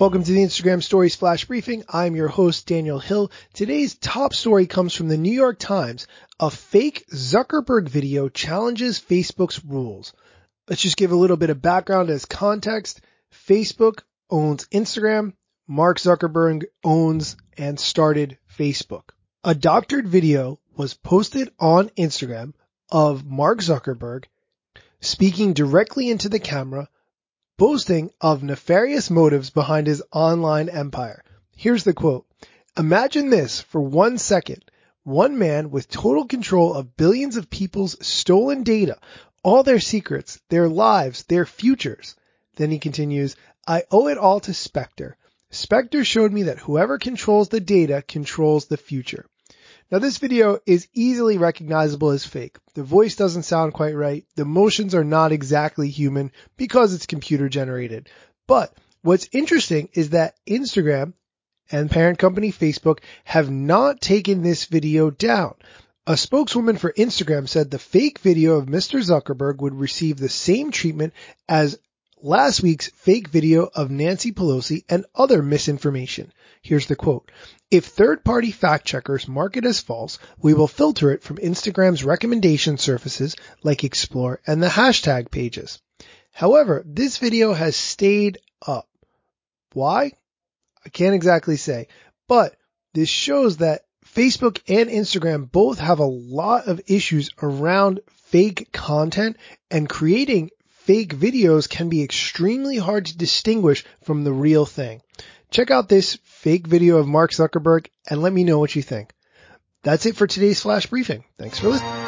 Welcome to the Instagram Stories Flash Briefing. I'm your host, Daniel Hill. Today's top story comes from the New York Times. A fake Zuckerberg video challenges Facebook's rules. Let's just give a little bit of background as context. Facebook owns Instagram. Mark Zuckerberg owns and started Facebook. A doctored video was posted on Instagram of Mark Zuckerberg speaking directly into the camera, boasting of nefarious motives behind his online empire. Here's the quote. Imagine this for one second. One man with total control of billions of people's stolen data, all their secrets, their lives, their futures. Then he continues, I owe it all to Spectre. Spectre showed me that whoever controls the data controls the future. Now this video is easily recognizable as fake. The voice doesn't sound quite right. The motions are not exactly human because it's computer generated. But what's interesting is that Instagram and parent company Facebook have not taken this video down. A spokeswoman for Instagram said the fake video of Mr. Zuckerberg would receive the same treatment as last week's fake video of Nancy Pelosi and other misinformation. Here's the quote. If third-party fact checkers mark it as false, we will filter it from Instagram's recommendation surfaces like Explore and the hashtag pages. However, this video has stayed up. Why? I can't exactly say, but this shows that Facebook and Instagram both have a lot of issues around fake content and creating fake videos can be extremely hard to distinguish from the real thing. Check out this fake video of Mark Zuckerberg and let me know what you think. That's it for today's flash briefing. Thanks for listening.